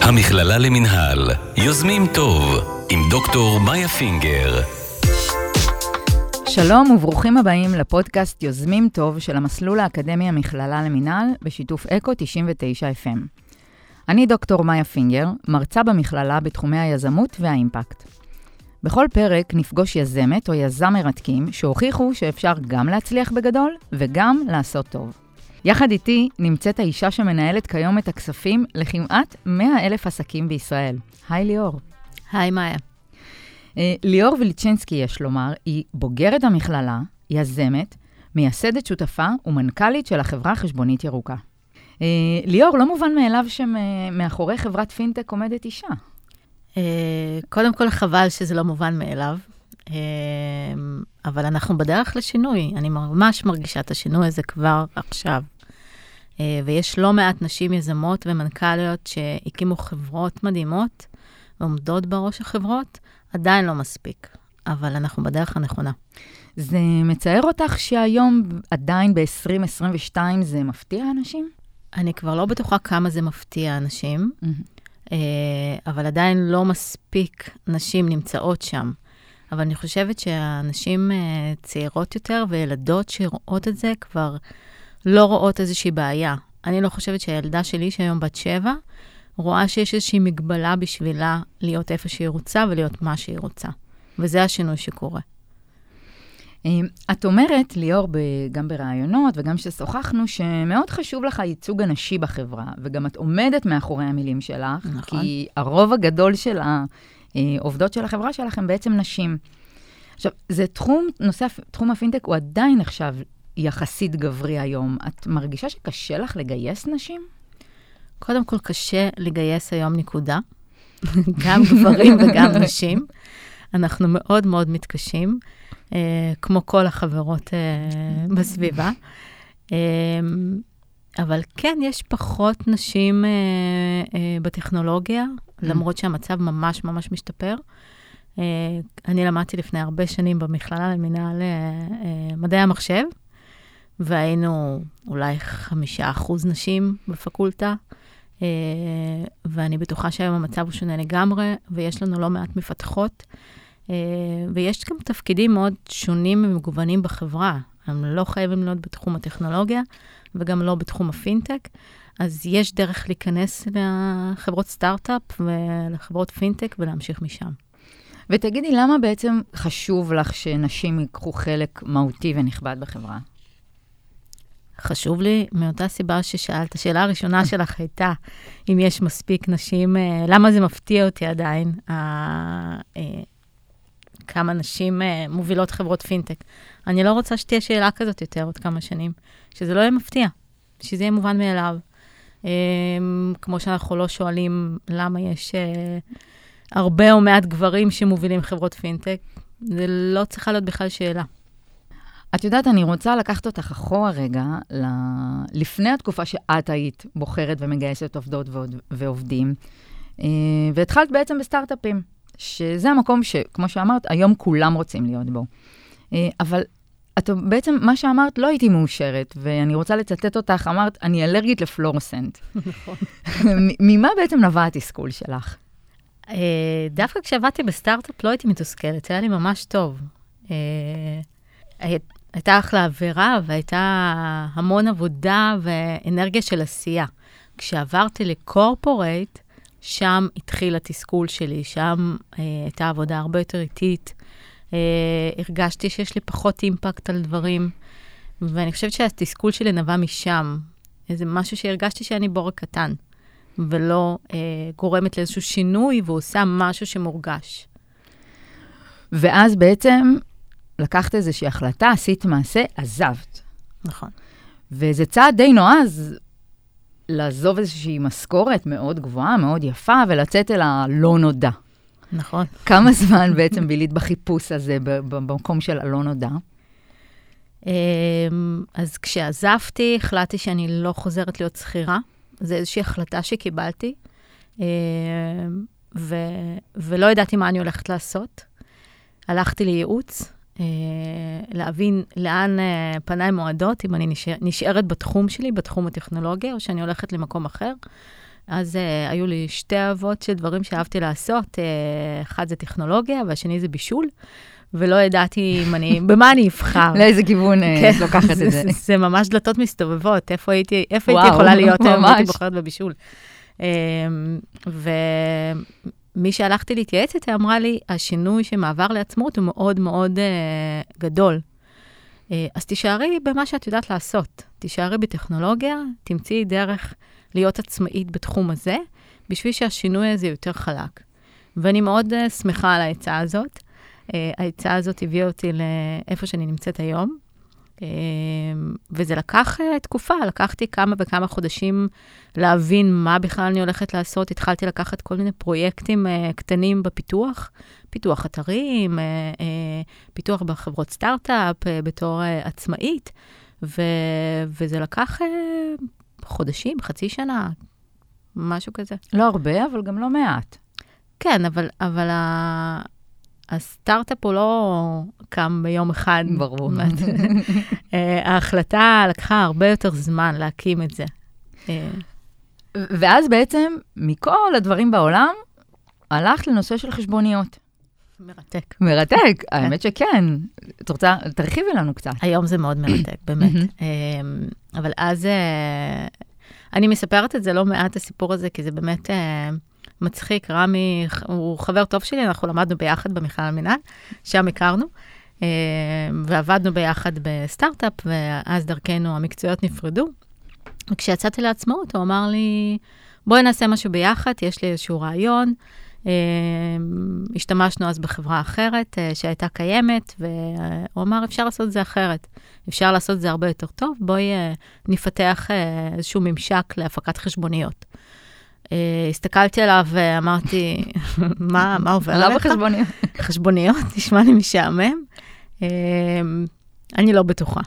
המכללה למינהל, יוזמים טוב, עם דוקטור מאיה פינגר. שלום וברוכים הבאים לפודקאסט יוזמים טוב של המסלול האקדמי המכללה למינהל בשיתוף אקו 99 FM. אני דוקטור מאיה פינגר, מרצה במכללה בתחומי היזמות והאימפקט. בכל פרק נפגוש יזמת או יזם מרתקים שהוכיחו שאפשר גם להצליח בגדול וגם לעשות טוב. יחד איתי נמצאת האישה שמנהלת כיום את הכספים לכמעט 100 אלף עסקים בישראל. היי ליאור. היי מאיה. אה, ליאור וליצ'נסקי, יש לומר, היא בוגרת המכללה, יזמת, מייסדת שותפה ומנכ"לית של החברה החשבונית ירוקה. אה, ליאור, לא מובן מאליו שמאחורי חברת פינטק עומדת אישה. אה, קודם כל, חבל שזה לא מובן מאליו, אבל אנחנו בדרך לשינוי. אני ממש מרגישה את השינוי הזה כבר עכשיו. ויש לא מעט נשים יזמות ומנכ"ליות שהקימו חברות מדהימות ועומדות בראש החברות, עדיין לא מספיק, אבל אנחנו בדרך הנכונה. זה מצער אותך שהיום, עדיין ב-2022, זה מפתיע אנשים? אני כבר לא בטוחה כמה זה מפתיע אנשים, mm-hmm. אבל עדיין לא מספיק נשים נמצאות שם. אבל אני חושבת שהנשים אה, צעירות יותר וילדות שרואות את זה כבר לא רואות איזושהי בעיה. אני לא חושבת שהילדה שלי, שהיום בת שבע, רואה שיש איזושהי מגבלה בשבילה להיות איפה שהיא רוצה ולהיות מה שהיא רוצה. וזה השינוי שקורה. אמ, את אומרת, ליאור, גם בראיונות וגם כששוחחנו, שמאוד חשוב לך הייצוג הנשי בחברה, וגם את עומדת מאחורי המילים שלך, נכון. כי הרוב הגדול של העובדות של החברה שלך הם בעצם נשים. עכשיו, זה תחום, נושא, תחום הפינטק הוא עדיין נחשב יחסית גברי היום. את מרגישה שקשה לך לגייס נשים? קודם כל, קשה לגייס היום נקודה, גם גברים וגם נשים. אנחנו מאוד מאוד מתקשים, אה, כמו כל החברות אה, בסביבה. אה, אבל כן, יש פחות נשים אה, אה, בטכנולוגיה, למרות שהמצב ממש ממש משתפר. אה, אני למדתי לפני הרבה שנים במכללה למינהל אה, אה, מדעי המחשב, והיינו אולי חמישה אחוז נשים בפקולטה. אה, ואני בטוחה שהיום המצב הוא שונה לגמרי, ויש לנו לא מעט מפתחות, אה, ויש גם תפקידים מאוד שונים ומגוונים בחברה. הם לא חייבים להיות בתחום הטכנולוגיה, וגם לא בתחום הפינטק. אז יש דרך להיכנס לחברות סטארט-אפ ולחברות פינטק ולהמשיך משם. ותגידי, למה בעצם חשוב לך שנשים ייקחו חלק מהותי ונכבד בחברה? חשוב לי מאותה סיבה ששאלת. השאלה הראשונה שלך הייתה, אם יש מספיק נשים, אה, למה זה מפתיע אותי עדיין, אה, כמה נשים אה, מובילות חברות פינטק. אני לא רוצה שתהיה שאלה כזאת יותר עוד כמה שנים, שזה לא יהיה מפתיע, שזה יהיה מובן מאליו. כמו שאנחנו לא שואלים למה יש הרבה או מעט גברים שמובילים חברות פינטק, זה לא צריכה להיות בכלל שאלה. את יודעת, אני רוצה לקחת אותך אחורה רגע, ל... לפני התקופה שאת היית בוחרת ומגייסת עובדות. ועובדים, והתחלת בעצם בסטארט-אפים, שזה המקום שכמו שאמרת, היום כולם רוצים להיות בו. אה, אבל את בעצם, מה שאמרת, לא הייתי מאושרת, ואני רוצה לצטט אותך, אמרת, אני אלרגית לפלורסנט. נכון. ממה בעצם נבע התסכול שלך? אה, דווקא כשעבדתי בסטארט-אפ לא הייתי מתוסכלת, היה לי ממש טוב. הייתה אחלה עבירה והייתה המון עבודה ואנרגיה של עשייה. כשעברתי לקורפורייט, שם התחיל התסכול שלי, שם אה, הייתה עבודה הרבה יותר איטית. אה, הרגשתי שיש לי פחות אימפקט על דברים, ואני חושבת שהתסכול שלי נבע משם. איזה משהו שהרגשתי שאני בורק קטן, ולא אה, גורמת לאיזשהו שינוי ועושה משהו שמורגש. ואז בעצם לקחת איזושהי החלטה, עשית מעשה, עזבת. נכון. וזה צעד די נועז לעזוב איזושהי משכורת מאוד גבוהה, מאוד יפה, ולצאת אל הלא נודע. נכון. כמה זמן בעצם בילית בחיפוש הזה, במקום של הלא נודע? אמ, אז כשעזבתי, החלטתי שאני לא חוזרת להיות שכירה. זו איזושהי החלטה שקיבלתי, אמ, ו- ולא ידעתי מה אני הולכת לעשות. הלכתי לייעוץ, להבין לאן אה, פניי מועדות, אם אני נשאר, נשארת בתחום שלי, בתחום הטכנולוגיה, או שאני הולכת למקום אחר. אז uh, היו לי שתי אהבות של דברים שאהבתי לעשות, uh, אחד זה טכנולוגיה והשני זה בישול. ולא ידעתי אם אני, במה אני אבחר. לאיזה כיוון כן, את לוקחת את זה. זה. זה ממש דלתות מסתובבות, איפה הייתי, איפה וואו, הייתי יכולה להיות היום, הייתי בוחרת בבישול. Um, ומי שהלכתי להתייעץ איתה אמרה לי, השינוי שמעבר לעצמאות הוא מאוד מאוד uh, גדול. Uh, אז תישארי במה שאת יודעת לעשות. תישארי בטכנולוגיה, תמצאי דרך להיות עצמאית בתחום הזה, בשביל שהשינוי הזה יותר חלק. ואני מאוד uh, שמחה על העצה הזאת. Uh, העצה הזאת הביאה אותי לאיפה שאני נמצאת היום. Uh, וזה לקח uh, תקופה, לקחתי כמה וכמה חודשים להבין מה בכלל אני הולכת לעשות. התחלתי לקחת כל מיני פרויקטים uh, קטנים בפיתוח, פיתוח אתרים, uh, פיתוח בחברות סטארט-אפ בתור עצמאית, ו, וזה לקח חודשים, חצי שנה, משהו כזה. לא הרבה, אבל גם לא מעט. כן, אבל, אבל ה... הסטארט-אפ הוא לא קם ביום אחד. ברור. אה, ההחלטה לקחה הרבה יותר זמן להקים את זה. אה. ואז בעצם, מכל הדברים בעולם, הלכת לנושא של חשבוניות. מרתק. מרתק, כן. האמת שכן. את רוצה, תרחיבי לנו קצת. היום זה מאוד מרתק, באמת. אמ, אבל אז, אה, אני מספרת את זה לא מעט, הסיפור הזה, כי זה באמת אה, מצחיק. רמי הוא חבר טוב שלי, אנחנו למדנו ביחד במכלל המינהל, שם הכרנו. אמ, ועבדנו ביחד בסטארט-אפ, ואז דרכנו המקצועיות נפרדו. וכשיצאתי לעצמאות, הוא אמר לי, בואי נעשה משהו ביחד, יש לי איזשהו רעיון. אמ, השתמשנו אז בחברה אחרת uh, שהייתה קיימת, והוא אמר, אפשר לעשות את זה אחרת. אפשר לעשות את זה הרבה יותר טוב, בואי נפתח איזשהו ממשק להפקת חשבוניות. Uh, הסתכלתי עליו ואמרתי, מה, מה עובר עליך? לא בחשבוניות. חשבוניות, נשמע לי משעמם. Uh, אני לא בטוחה.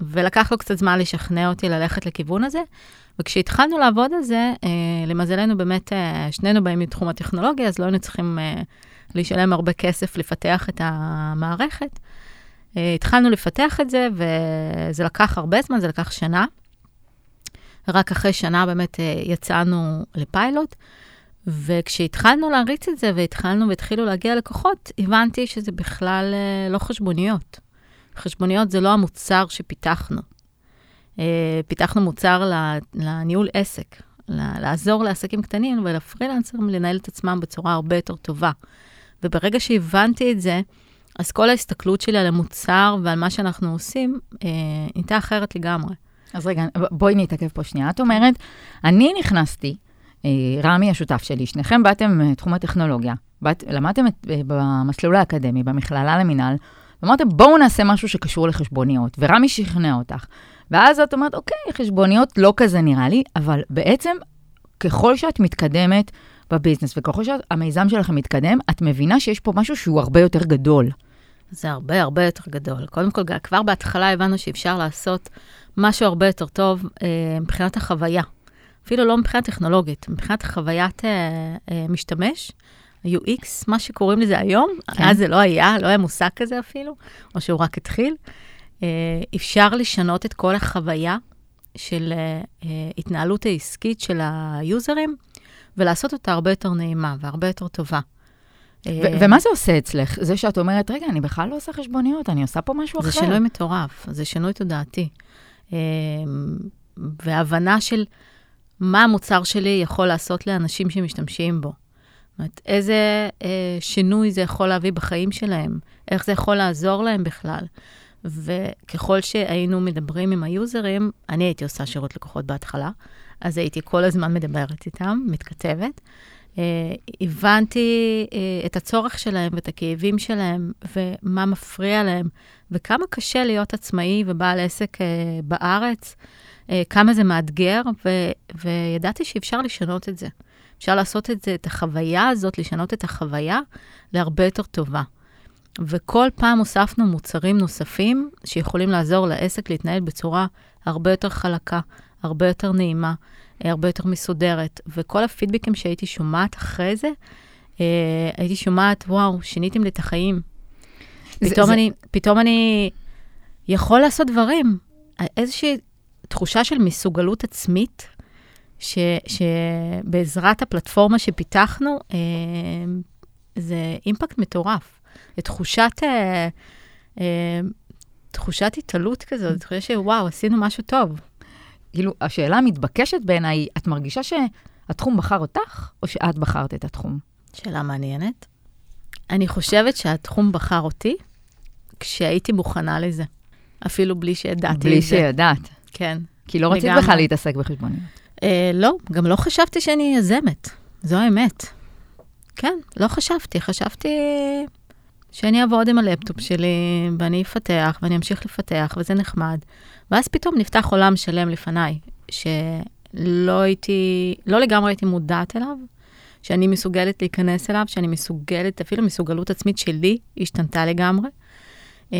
ולקח לו קצת זמן לשכנע אותי ללכת לכיוון הזה. וכשהתחלנו לעבוד על זה, אה, למזלנו באמת, אה, שנינו באים מתחום הטכנולוגיה, אז לא היינו צריכים אה, לשלם הרבה כסף לפתח את המערכת. אה, התחלנו לפתח את זה, וזה לקח הרבה זמן, זה לקח שנה. רק אחרי שנה באמת אה, יצאנו לפיילוט, וכשהתחלנו להריץ את זה והתחלנו והתחילו להגיע לקוחות, הבנתי שזה בכלל אה, לא חשבוניות. חשבוניות זה לא המוצר שפיתחנו. אה, פיתחנו מוצר לניהול עסק, לעזור לעסקים קטנים ולפרילנסרים לנהל את עצמם בצורה הרבה יותר טובה. וברגע שהבנתי את זה, אז כל ההסתכלות שלי על המוצר ועל מה שאנחנו עושים, אה, הייתה אחרת לגמרי. אז רגע, בואי נתעכב פה שנייה. את אומרת, אני נכנסתי, אה, רמי השותף שלי, שניכם באתם מתחום הטכנולוגיה, באת, למדתם את, במסלול האקדמי, במכללה למינהל, ואמרתם, בואו נעשה משהו שקשור לחשבוניות, ורמי שכנע אותך. ואז את אומרת, אוקיי, חשבוניות לא כזה נראה לי, אבל בעצם, ככל שאת מתקדמת בביזנס, וככל שהמיזם שלכם מתקדם, את מבינה שיש פה משהו שהוא הרבה יותר גדול. זה הרבה הרבה יותר גדול. קודם כל, כבר בהתחלה הבנו שאפשר לעשות משהו הרבה יותר טוב אה, מבחינת החוויה. אפילו לא מבחינה טכנולוגית, מבחינת חוויית אה, אה, משתמש. UX, מה שקוראים לזה היום, כן. אז זה לא היה, לא היה מושג כזה אפילו, או שהוא רק התחיל. אפשר לשנות את כל החוויה של התנהלות העסקית של היוזרים, ולעשות אותה הרבה יותר נעימה והרבה יותר טובה. ומה זה עושה אצלך? זה שאת אומרת, רגע, אני בכלל לא עושה חשבוניות, אני עושה פה משהו זה אחר. זה שינוי מטורף, זה שינוי תודעתי. והבנה של מה המוצר שלי יכול לעשות לאנשים שמשתמשים בו. זאת אומרת, איזה אה, שינוי זה יכול להביא בחיים שלהם, איך זה יכול לעזור להם בכלל. וככל שהיינו מדברים עם היוזרים, אני הייתי עושה שירות לקוחות בהתחלה, אז הייתי כל הזמן מדברת איתם, מתכתבת. Uh, הבנתי uh, את הצורך שלהם ואת הכאבים שלהם ומה מפריע להם, וכמה קשה להיות עצמאי ובעל עסק uh, בארץ, כמה זה מאתגר, ו- וידעתי שאפשר לשנות את זה. אפשר לעשות את זה, את החוויה הזאת, לשנות את החוויה להרבה יותר טובה. וכל פעם הוספנו מוצרים נוספים שיכולים לעזור לעסק להתנהל בצורה הרבה יותר חלקה, הרבה יותר נעימה, אה, הרבה יותר מסודרת. וכל הפידבקים שהייתי שומעת אחרי זה, אה, הייתי שומעת, וואו, שיניתם לי את החיים. זה, פתאום, זה... אני, פתאום אני יכול לעשות דברים. איזושהי תחושה של מסוגלות עצמית, ש, שבעזרת הפלטפורמה שפיתחנו, אה, זה אימפקט מטורף. תחושת, אה, אה, תחושת התעלות כזאת, תחושה שוואו, עשינו משהו טוב. כאילו, השאלה המתבקשת בעיניי, את מרגישה שהתחום בחר אותך, או שאת בחרת את התחום? שאלה מעניינת. אני חושבת שהתחום בחר אותי כשהייתי מוכנה לזה, אפילו בלי שידעתי את זה. בלי שידעת. כן. כי לא רצית. בכלל להתעסק בחשבוניות. אה, לא, גם לא חשבתי שאני יזמת, זו האמת. כן, לא חשבתי, חשבתי שאני אעבוד עם הלפטופ שלי, ואני אפתח, ואני אמשיך לפתח, וזה נחמד. ואז פתאום נפתח עולם שלם לפניי, שלא הייתי, לא לגמרי הייתי מודעת אליו, שאני מסוגלת להיכנס אליו, שאני מסוגלת, אפילו מסוגלות עצמית שלי השתנתה לגמרי. אמ,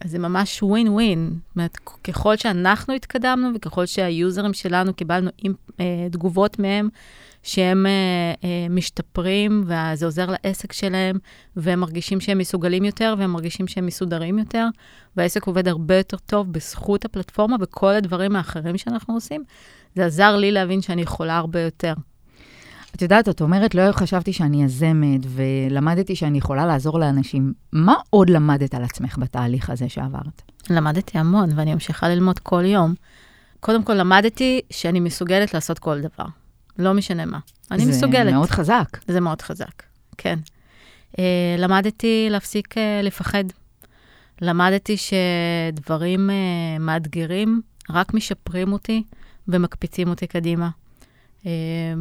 אז זה ממש ווין ווין. זאת אומרת, ככל שאנחנו התקדמנו וככל שהיוזרים שלנו קיבלנו עם, אה, תגובות מהם, שהם אה, אה, משתפרים וזה עוזר לעסק שלהם, והם מרגישים שהם מסוגלים יותר והם מרגישים שהם מסודרים יותר, והעסק עובד הרבה יותר טוב בזכות הפלטפורמה וכל הדברים האחרים שאנחנו עושים, זה עזר לי להבין שאני יכולה הרבה יותר. את יודעת, את אומרת, לא חשבתי שאני יזמת, ולמדתי שאני יכולה לעזור לאנשים. מה עוד למדת על עצמך בתהליך הזה שעברת? למדתי המון, ואני ממשיכה ללמוד כל יום. קודם כל, למדתי שאני מסוגלת לעשות כל דבר. לא משנה מה. אני זה מסוגלת. זה מאוד חזק. זה מאוד חזק, כן. Uh, למדתי להפסיק uh, לפחד. למדתי שדברים uh, מאתגרים רק משפרים אותי ומקפיצים אותי קדימה. Uh,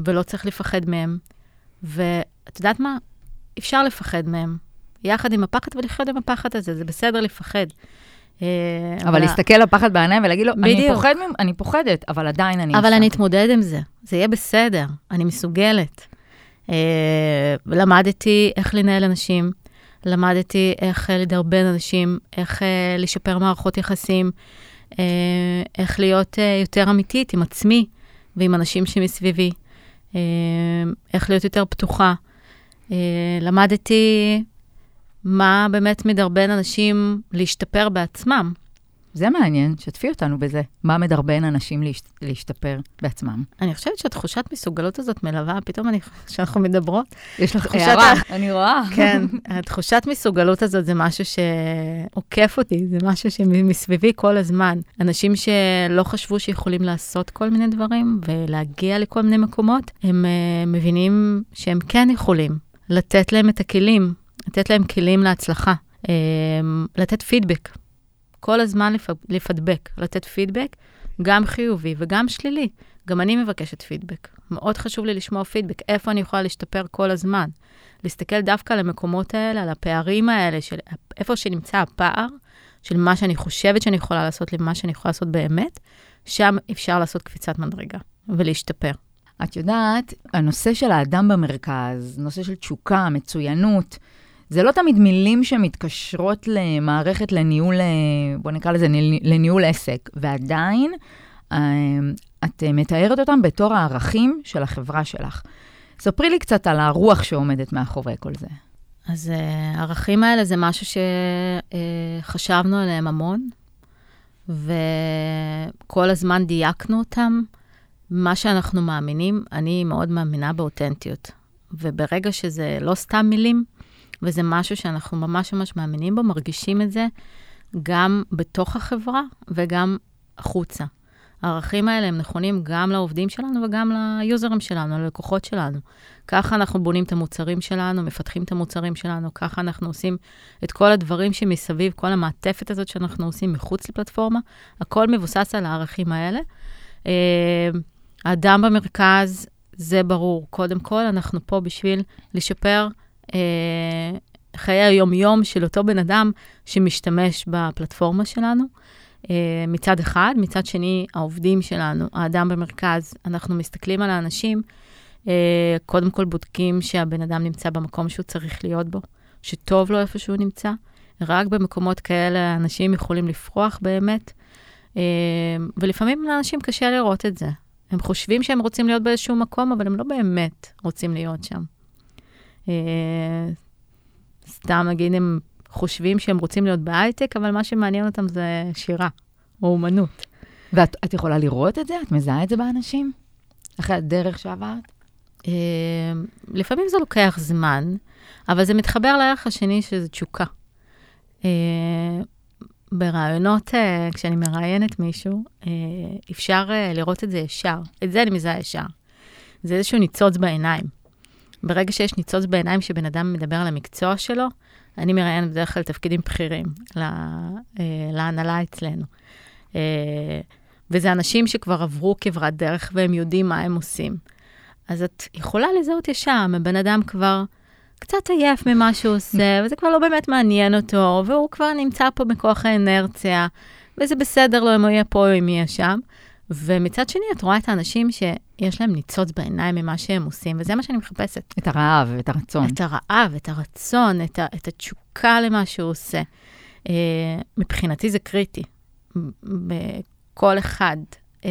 ולא צריך לפחד מהם. ואת יודעת מה? אפשר לפחד מהם. יחד עם הפחד ולחיות עם הפחד הזה, זה בסדר לפחד. אה, אבל להסתכל לפחד בעיניים ולהגיד לו, אני בדיוק. פוחד, ממ- אני פוחדת, אבל עדיין אני אבל. אני אתמודד עם זה, זה יהיה בסדר, אני מסוגלת. אה, למדתי איך לנהל אנשים, למדתי איך אה, לדרבן אנשים, איך לשפר מערכות יחסים, איך להיות יותר אמיתית עם עצמי ועם אנשים שמסביבי, איך להיות יותר פתוחה. למדתי מה באמת מדרבן אנשים להשתפר בעצמם. זה מעניין, שתפי אותנו בזה. מה מדרבן אנשים להש... להשתפר בעצמם? אני חושבת שהתחושת מסוגלות הזאת מלווה, פתאום אני, כשאנחנו מדברות, יש לך הערה, ה- אני רואה. כן, התחושת מסוגלות הזאת זה משהו שעוקף אותי, זה משהו שמסביבי כל הזמן. אנשים שלא חשבו שיכולים לעשות כל מיני דברים ולהגיע לכל מיני מקומות, הם uh, מבינים שהם כן יכולים. לתת להם את הכלים, לתת להם כלים להצלחה, um, לתת פידבק. כל הזמן לפ... לפדבק, לתת פידבק, גם חיובי וגם שלילי. גם אני מבקשת פידבק. מאוד חשוב לי לשמוע פידבק, איפה אני יכולה להשתפר כל הזמן. להסתכל דווקא על המקומות האלה, על הפערים האלה, של איפה שנמצא הפער, של מה שאני חושבת שאני יכולה לעשות למה שאני יכולה לעשות באמת, שם אפשר לעשות קפיצת מדרגה ולהשתפר. את יודעת, הנושא של האדם במרכז, נושא של תשוקה, מצוינות, זה לא תמיד מילים שמתקשרות למערכת לניהול, אה, בוא נקרא לזה לניהול עסק, ועדיין אה, את אה, מתארת אותם בתור הערכים של החברה שלך. ספרי לי קצת על הרוח שעומדת מאחורי כל זה. אז uh, הערכים האלה זה משהו שחשבנו עליהם המון, וכל הזמן דייקנו אותם. מה שאנחנו מאמינים, אני מאוד מאמינה באותנטיות. וברגע שזה לא סתם מילים, וזה משהו שאנחנו ממש ממש מאמינים בו, מרגישים את זה גם בתוך החברה וגם החוצה. הערכים האלה הם נכונים גם לעובדים שלנו וגם ליוזרים שלנו, ללקוחות שלנו. ככה אנחנו בונים את המוצרים שלנו, מפתחים את המוצרים שלנו, ככה אנחנו עושים את כל הדברים שמסביב, כל המעטפת הזאת שאנחנו עושים מחוץ לפלטפורמה, הכל מבוסס על הערכים האלה. אה, האדם במרכז, זה ברור. קודם כל, אנחנו פה בשביל לשפר חיי היום-יום של אותו בן אדם שמשתמש בפלטפורמה שלנו. Uh, מצד אחד, מצד שני, העובדים שלנו, האדם במרכז, אנחנו מסתכלים על האנשים, uh, קודם כל בודקים שהבן אדם נמצא במקום שהוא צריך להיות בו, שטוב לו איפה שהוא נמצא. רק במקומות כאלה אנשים יכולים לפרוח באמת, ולפעמים לאנשים קשה לראות את זה. הם חושבים שהם רוצים להיות באיזשהו מקום, אבל הם לא באמת רוצים להיות שם. Uh, סתם נגיד, הם חושבים שהם רוצים להיות בהייטק, אבל מה שמעניין אותם זה שירה או אומנות. ואת את יכולה לראות את זה? את מזהה את זה באנשים? אחרי הדרך שעברת? אה, לפעמים זה לוקח זמן, אבל זה מתחבר לערך השני, שזה תשוקה. אה, ברעיונות, אה, כשאני מראיינת מישהו, אה, אפשר אה, לראות את זה ישר. את זה אני מזהה ישר. זה איזשהו ניצוץ בעיניים. ברגע שיש ניצוץ בעיניים שבן אדם מדבר על המקצוע שלו, אני מראיינת בדרך כלל תפקידים בכירים לה, אה, להנהלה אצלנו. אה, וזה אנשים שכבר עברו כברת דרך והם יודעים מה הם עושים. אז את יכולה לזהות ישר, הבן אדם כבר קצת עייף ממה שהוא עושה, וזה כבר לא באמת מעניין אותו, והוא כבר נמצא פה בכוח האנרציה, וזה בסדר לו אם הוא יהיה פה או אם יהיה שם. ומצד שני, את רואה את האנשים שיש להם ניצוץ בעיניים ממה שהם עושים, וזה מה שאני מחפשת. את הרעב, את הרצון. את הרעב, את הרצון, את, ה, את התשוקה למה שהוא עושה. Uh, מבחינתי זה קריטי. בכל אחד uh,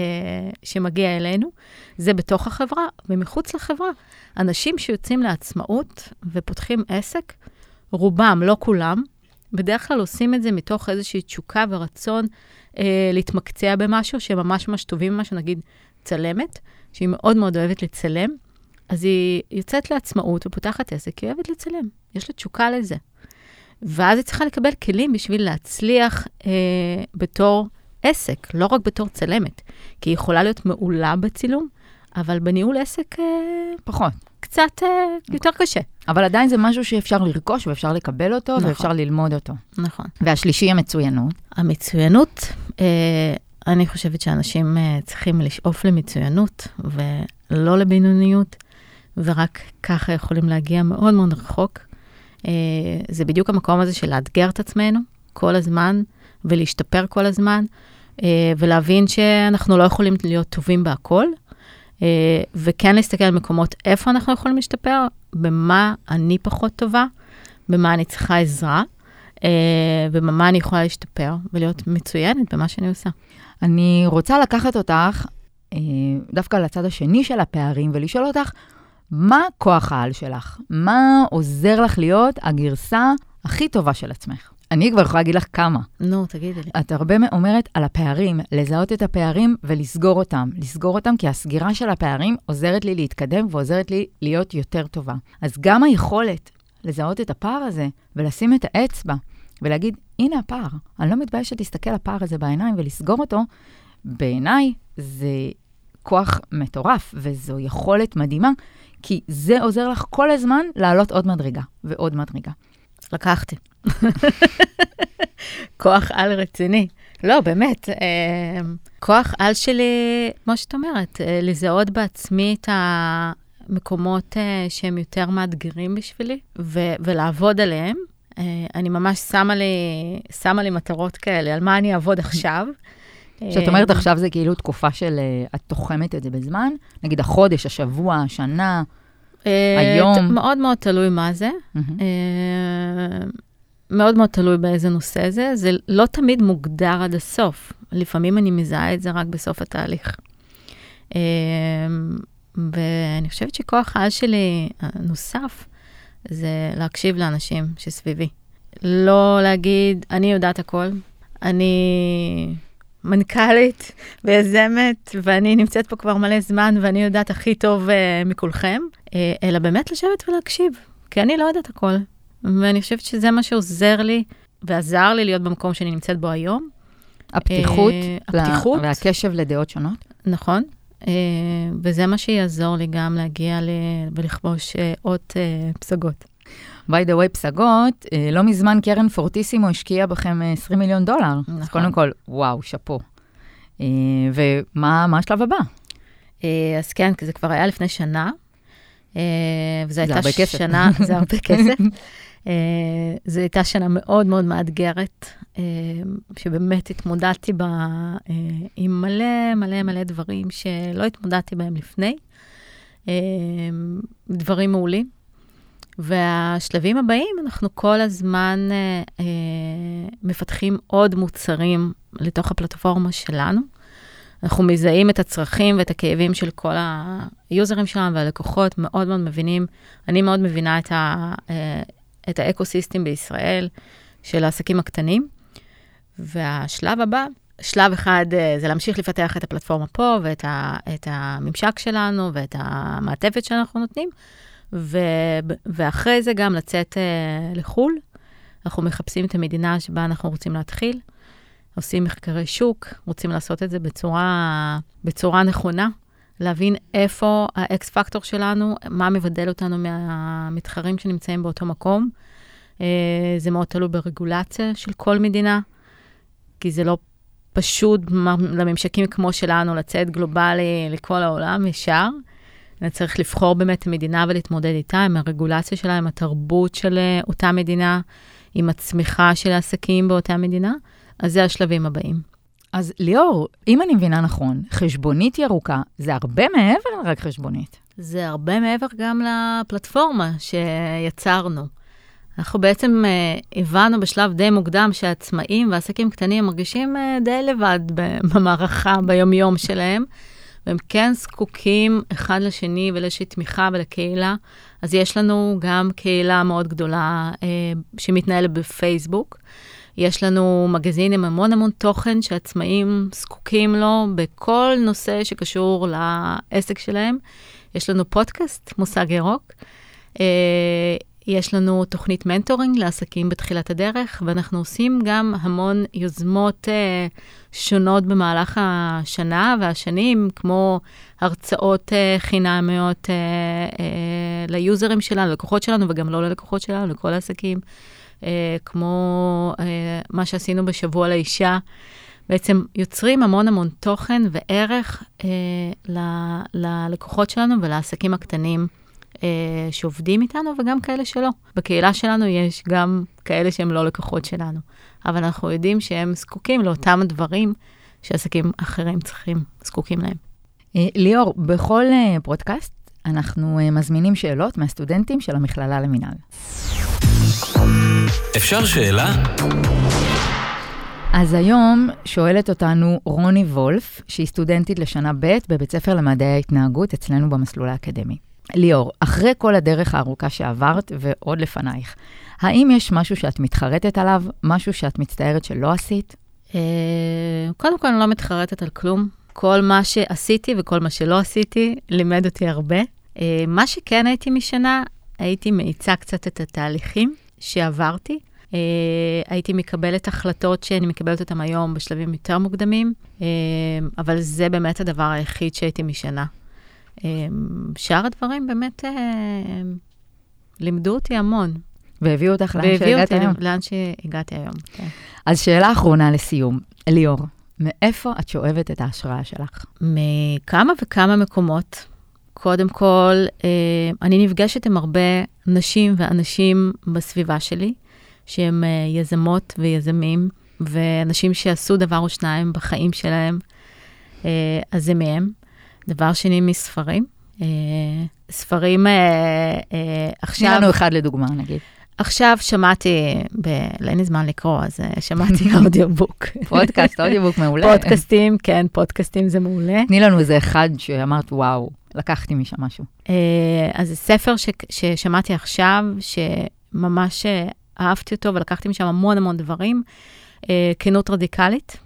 שמגיע אלינו, זה בתוך החברה ומחוץ לחברה. אנשים שיוצאים לעצמאות ופותחים עסק, רובם, לא כולם, בדרך כלל עושים את זה מתוך איזושהי תשוקה ורצון אה, להתמקצע במשהו שהם ממש טובים במשהו, נגיד צלמת, שהיא מאוד מאוד אוהבת לצלם, אז היא יוצאת לעצמאות ופותחת עסק, כי היא אוהבת לצלם, יש לה תשוקה לזה. ואז היא צריכה לקבל כלים בשביל להצליח אה, בתור עסק, לא רק בתור צלמת, כי היא יכולה להיות מעולה בצילום, אבל בניהול עסק... אה, פחות. קצת אה, יותר קשה. אבל עדיין זה משהו שאפשר לרכוש ואפשר לקבל אותו נכון. ואפשר ללמוד אותו. נכון. והשלישי, המצוינות. המצוינות, אני חושבת שאנשים אה, צריכים לשאוף למצוינות ולא לבינוניות, ורק ככה יכולים להגיע מאוד מאוד רחוק. אה, זה בדיוק המקום הזה של לאתגר את עצמנו כל הזמן ולהשתפר כל הזמן, אה, ולהבין שאנחנו לא יכולים להיות טובים בהכל. אה, וכן להסתכל על מקומות איפה אנחנו יכולים להשתפר, במה אני פחות טובה, במה אני צריכה עזרה, אה, ובמה אני יכולה להשתפר, ולהיות מצוינת במה שאני עושה. אני רוצה לקחת אותך אה, דווקא לצד השני של הפערים ולשאול אותך, מה כוח העל שלך? מה עוזר לך להיות הגרסה הכי טובה של עצמך? אני כבר יכולה להגיד לך כמה. נו, תגידי לי. את הרבה אומרת על הפערים, לזהות את הפערים ולסגור אותם. לסגור אותם כי הסגירה של הפערים עוזרת לי להתקדם ועוזרת לי להיות יותר טובה. אז גם היכולת לזהות את הפער הזה ולשים את האצבע ולהגיד, הנה הפער, אני לא מתביישת להסתכל לפער הזה בעיניים ולסגור אותו, בעיניי זה כוח מטורף וזו יכולת מדהימה, כי זה עוזר לך כל הזמן לעלות עוד מדרגה ועוד מדרגה. לקחתי. כוח על רציני. לא, באמת, אה, כוח על שלי, כמו שאת אומרת, אה, לזהות בעצמי את המקומות אה, שהם יותר מאתגרים בשבילי, ו- ולעבוד עליהם. אה, אני ממש שמה לי, שמה לי מטרות כאלה, על מה אני אעבוד עכשיו. כשאת אומרת עכשיו זה כאילו תקופה של, אה, את תוחמת את זה בזמן? נגיד החודש, השבוע, השנה, אה, היום? מאוד מאוד תלוי מה זה. אה, מאוד מאוד תלוי באיזה נושא זה. זה לא תמיד מוגדר עד הסוף. לפעמים אני מזהה את זה רק בסוף התהליך. אה, ואני חושבת שכוח העל שלי הנוסף זה להקשיב לאנשים שסביבי. לא להגיד, אני יודעת הכל, אני מנכ"לית ויזמת, ואני נמצאת פה כבר מלא זמן, ואני יודעת הכי טוב uh, מכולכם, uh, אלא באמת לשבת ולהקשיב, כי אני לא יודעת הכל. ואני חושבת שזה מה שעוזר לי ועזר לי להיות במקום שאני נמצאת בו היום. הפתיחות, לה- הפתיחות. והקשב לדעות שונות. נכון, uh, וזה מה שיעזור לי גם להגיע ל... ולכבוש uh, עוד uh, פסגות. by the way, פסגות, אה, לא מזמן קרן פורטיסימו השקיעה בכם אה, 20 מיליון דולר. אז נכון. קודם כל, וואו, שאפו. אה, ומה מה השלב הבא? אה, אז כן, זה כבר היה לפני שנה. אה, וזו הייתה. שנה, זה הרבה כסף. אה, זו הייתה שנה מאוד מאוד מאתגרת, אה, שבאמת התמודדתי בה אה, עם מלא מלא מלא דברים שלא התמודדתי בהם לפני. דברים מעולים. והשלבים הבאים, אנחנו כל הזמן מפתחים עוד מוצרים לתוך הפלטפורמה שלנו. אנחנו מזהים את הצרכים ואת הכאבים של כל היוזרים שלנו והלקוחות, מאוד מאוד מבינים, אני מאוד מבינה את, ה, את האקו-סיסטם בישראל של העסקים הקטנים. והשלב הבא שלב אחד אה, זה להמשיך לפתח את הפלטפורמה פה ואת ה, את הממשק שלנו ואת המעטפת שאנחנו נותנים, ו, ואחרי זה גם לצאת אה, לחו"ל. אנחנו מחפשים את המדינה שבה אנחנו רוצים להתחיל, עושים מחקרי שוק, רוצים לעשות את זה בצורה, בצורה נכונה, להבין איפה האקס פקטור שלנו, מה מבדל אותנו מהמתחרים שנמצאים באותו מקום. אה, זה מאוד תלוי ברגולציה של כל מדינה, כי זה לא פשוט לממשקים כמו שלנו לצאת גלובלי לכל העולם ישר. צריך לבחור באמת מדינה ולהתמודד איתה, עם הרגולציה שלה, עם התרבות של אה, אותה מדינה, עם הצמיחה של העסקים באותה מדינה. אז זה השלבים הבאים. אז ליאור, אם אני מבינה נכון, חשבונית ירוקה זה הרבה מעבר לרק חשבונית. זה הרבה מעבר גם לפלטפורמה שיצרנו. אנחנו בעצם uh, הבנו בשלב די מוקדם שהעצמאים ועסקים קטנים מרגישים uh, די לבד במערכה, ביומיום שלהם, והם כן זקוקים אחד לשני ולאיזושהי תמיכה ולקהילה. אז יש לנו גם קהילה מאוד גדולה uh, שמתנהלת בפייסבוק. יש לנו מגזין עם המון המון תוכן שעצמאים זקוקים לו בכל נושא שקשור לעסק שלהם. יש לנו פודקאסט, מושג ירוק. יש לנו תוכנית מנטורינג לעסקים בתחילת הדרך, ואנחנו עושים גם המון יוזמות אה, שונות במהלך השנה והשנים, כמו הרצאות אה, חינמיות אה, אה, ליוזרים שלנו, ללקוחות שלנו, וגם לא ללקוחות שלנו, לכל העסקים, אה, כמו אה, מה שעשינו בשבוע לאישה. בעצם יוצרים המון המון תוכן וערך אה, ל- ללקוחות שלנו ולעסקים הקטנים. אה, שעובדים איתנו וגם כאלה שלא. בקהילה שלנו יש גם כאלה שהם לא לקוחות שלנו, אבל אנחנו יודעים שהם זקוקים לאותם דברים שעסקים אחרים צריכים, זקוקים להם. אה, ליאור, בכל אה, פודקאסט אנחנו אה, מזמינים שאלות מהסטודנטים של המכללה למינהל. אפשר שאלה? אז היום שואלת אותנו רוני וולף, שהיא סטודנטית לשנה ב' בבית ספר למדעי ההתנהגות אצלנו במסלול האקדמי. ליאור, אחרי כל הדרך הארוכה שעברת ועוד לפנייך, האם יש משהו שאת מתחרטת עליו, משהו שאת מצטערת שלא עשית? אה, קודם כל, אני לא מתחרטת על כלום. כל מה שעשיתי וכל מה שלא עשיתי לימד אותי הרבה. אה, מה שכן הייתי משנה, הייתי מאיצה קצת את התהליכים שעברתי. Uh, הייתי מקבלת החלטות שאני מקבלת אותן היום בשלבים יותר מוקדמים, uh, אבל זה באמת הדבר היחיד שהייתי משנה. אמ, שאר הדברים באמת אה, לימדו אותי המון. והביאו אותך לאן שהגעת היום. לאן שהגעתי היום, כן. אז שאלה אחרונה לסיום. ליאור, מאיפה את שואבת את ההשראה שלך? מכמה וכמה מקומות. קודם כל, אה, אני נפגשת עם הרבה נשים ואנשים בסביבה שלי, שהם אה, יזמות ויזמים, ואנשים שעשו דבר או שניים בחיים שלהם, אז זה מהם. דבר שני, מספרים. אה, ספרים אה, אה, עכשיו... תני לנו אחד לדוגמה, נגיד. עכשיו שמעתי, ב... אין לי זמן לקרוא, אז שמעתי אודיובוק. פודקאסט, אודיובוק מעולה. פודקאסטים, כן, פודקאסטים זה מעולה. תני לנו איזה אחד שאמרת, וואו, לקחתי משם משהו. אז זה ספר ש... ששמעתי עכשיו, שממש אהבתי אותו ולקחתי משם המון המון דברים. כנות רדיקלית,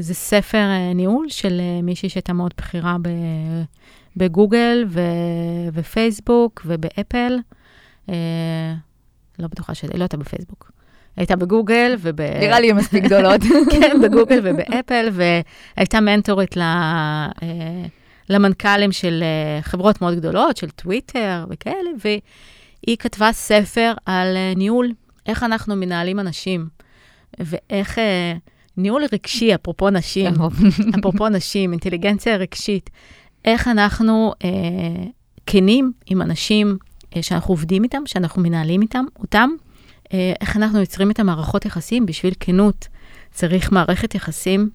זה ספר ניהול של מישהי שהייתה מאוד בכירה בגוגל ו- ופייסבוק ובאפל. לא בטוחה שהיא לא הייתה בפייסבוק. הייתה בגוגל וב... נראה לי מספיק גדולות. כן, בגוגל ובאפל, והייתה מנטורית ל... למנכ"לים של חברות מאוד גדולות, של טוויטר וכאלה, והיא כתבה ספר על ניהול, איך אנחנו מנהלים אנשים, ואיך... ניהול רגשי, אפרופו נשים, אפרופו נשים, אינטליגנציה רגשית, איך אנחנו אה, כנים עם אנשים אה, שאנחנו עובדים איתם, שאנחנו מנהלים איתם, אותם, אה, איך אנחנו יוצרים איתם מערכות יחסים בשביל כנות. צריך מערכת יחסים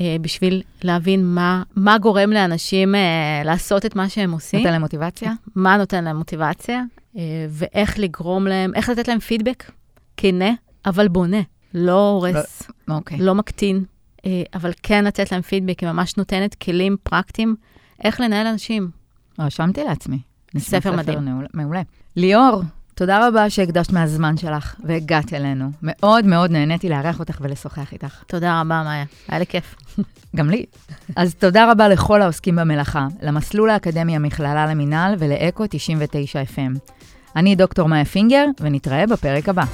אה, בשביל להבין מה, מה גורם לאנשים אה, לעשות את מה שהם עושים. נותן להם מוטיבציה? מה נותן להם מוטיבציה, אה, ואיך לגרום להם, איך לתת להם פידבק כנה, אבל בונה. לא הורס, לא, אוקיי. לא מקטין, אה, אבל כן לתת להם פידבק, היא ממש נותנת כלים פרקטיים איך לנהל אנשים. רשמתי לעצמי. ספר מדהים. מעולה. ליאור, תודה רבה שהקדשת מהזמן שלך והגעת אלינו. מאוד מאוד נהניתי לארח אותך ולשוחח איתך. תודה רבה, מאיה. היה לי כיף. גם לי. אז תודה רבה לכל העוסקים במלאכה, למסלול האקדמי המכללה למינהל ולאקו 99 FM. אני דוקטור מאיה פינגר, ונתראה בפרק הבא.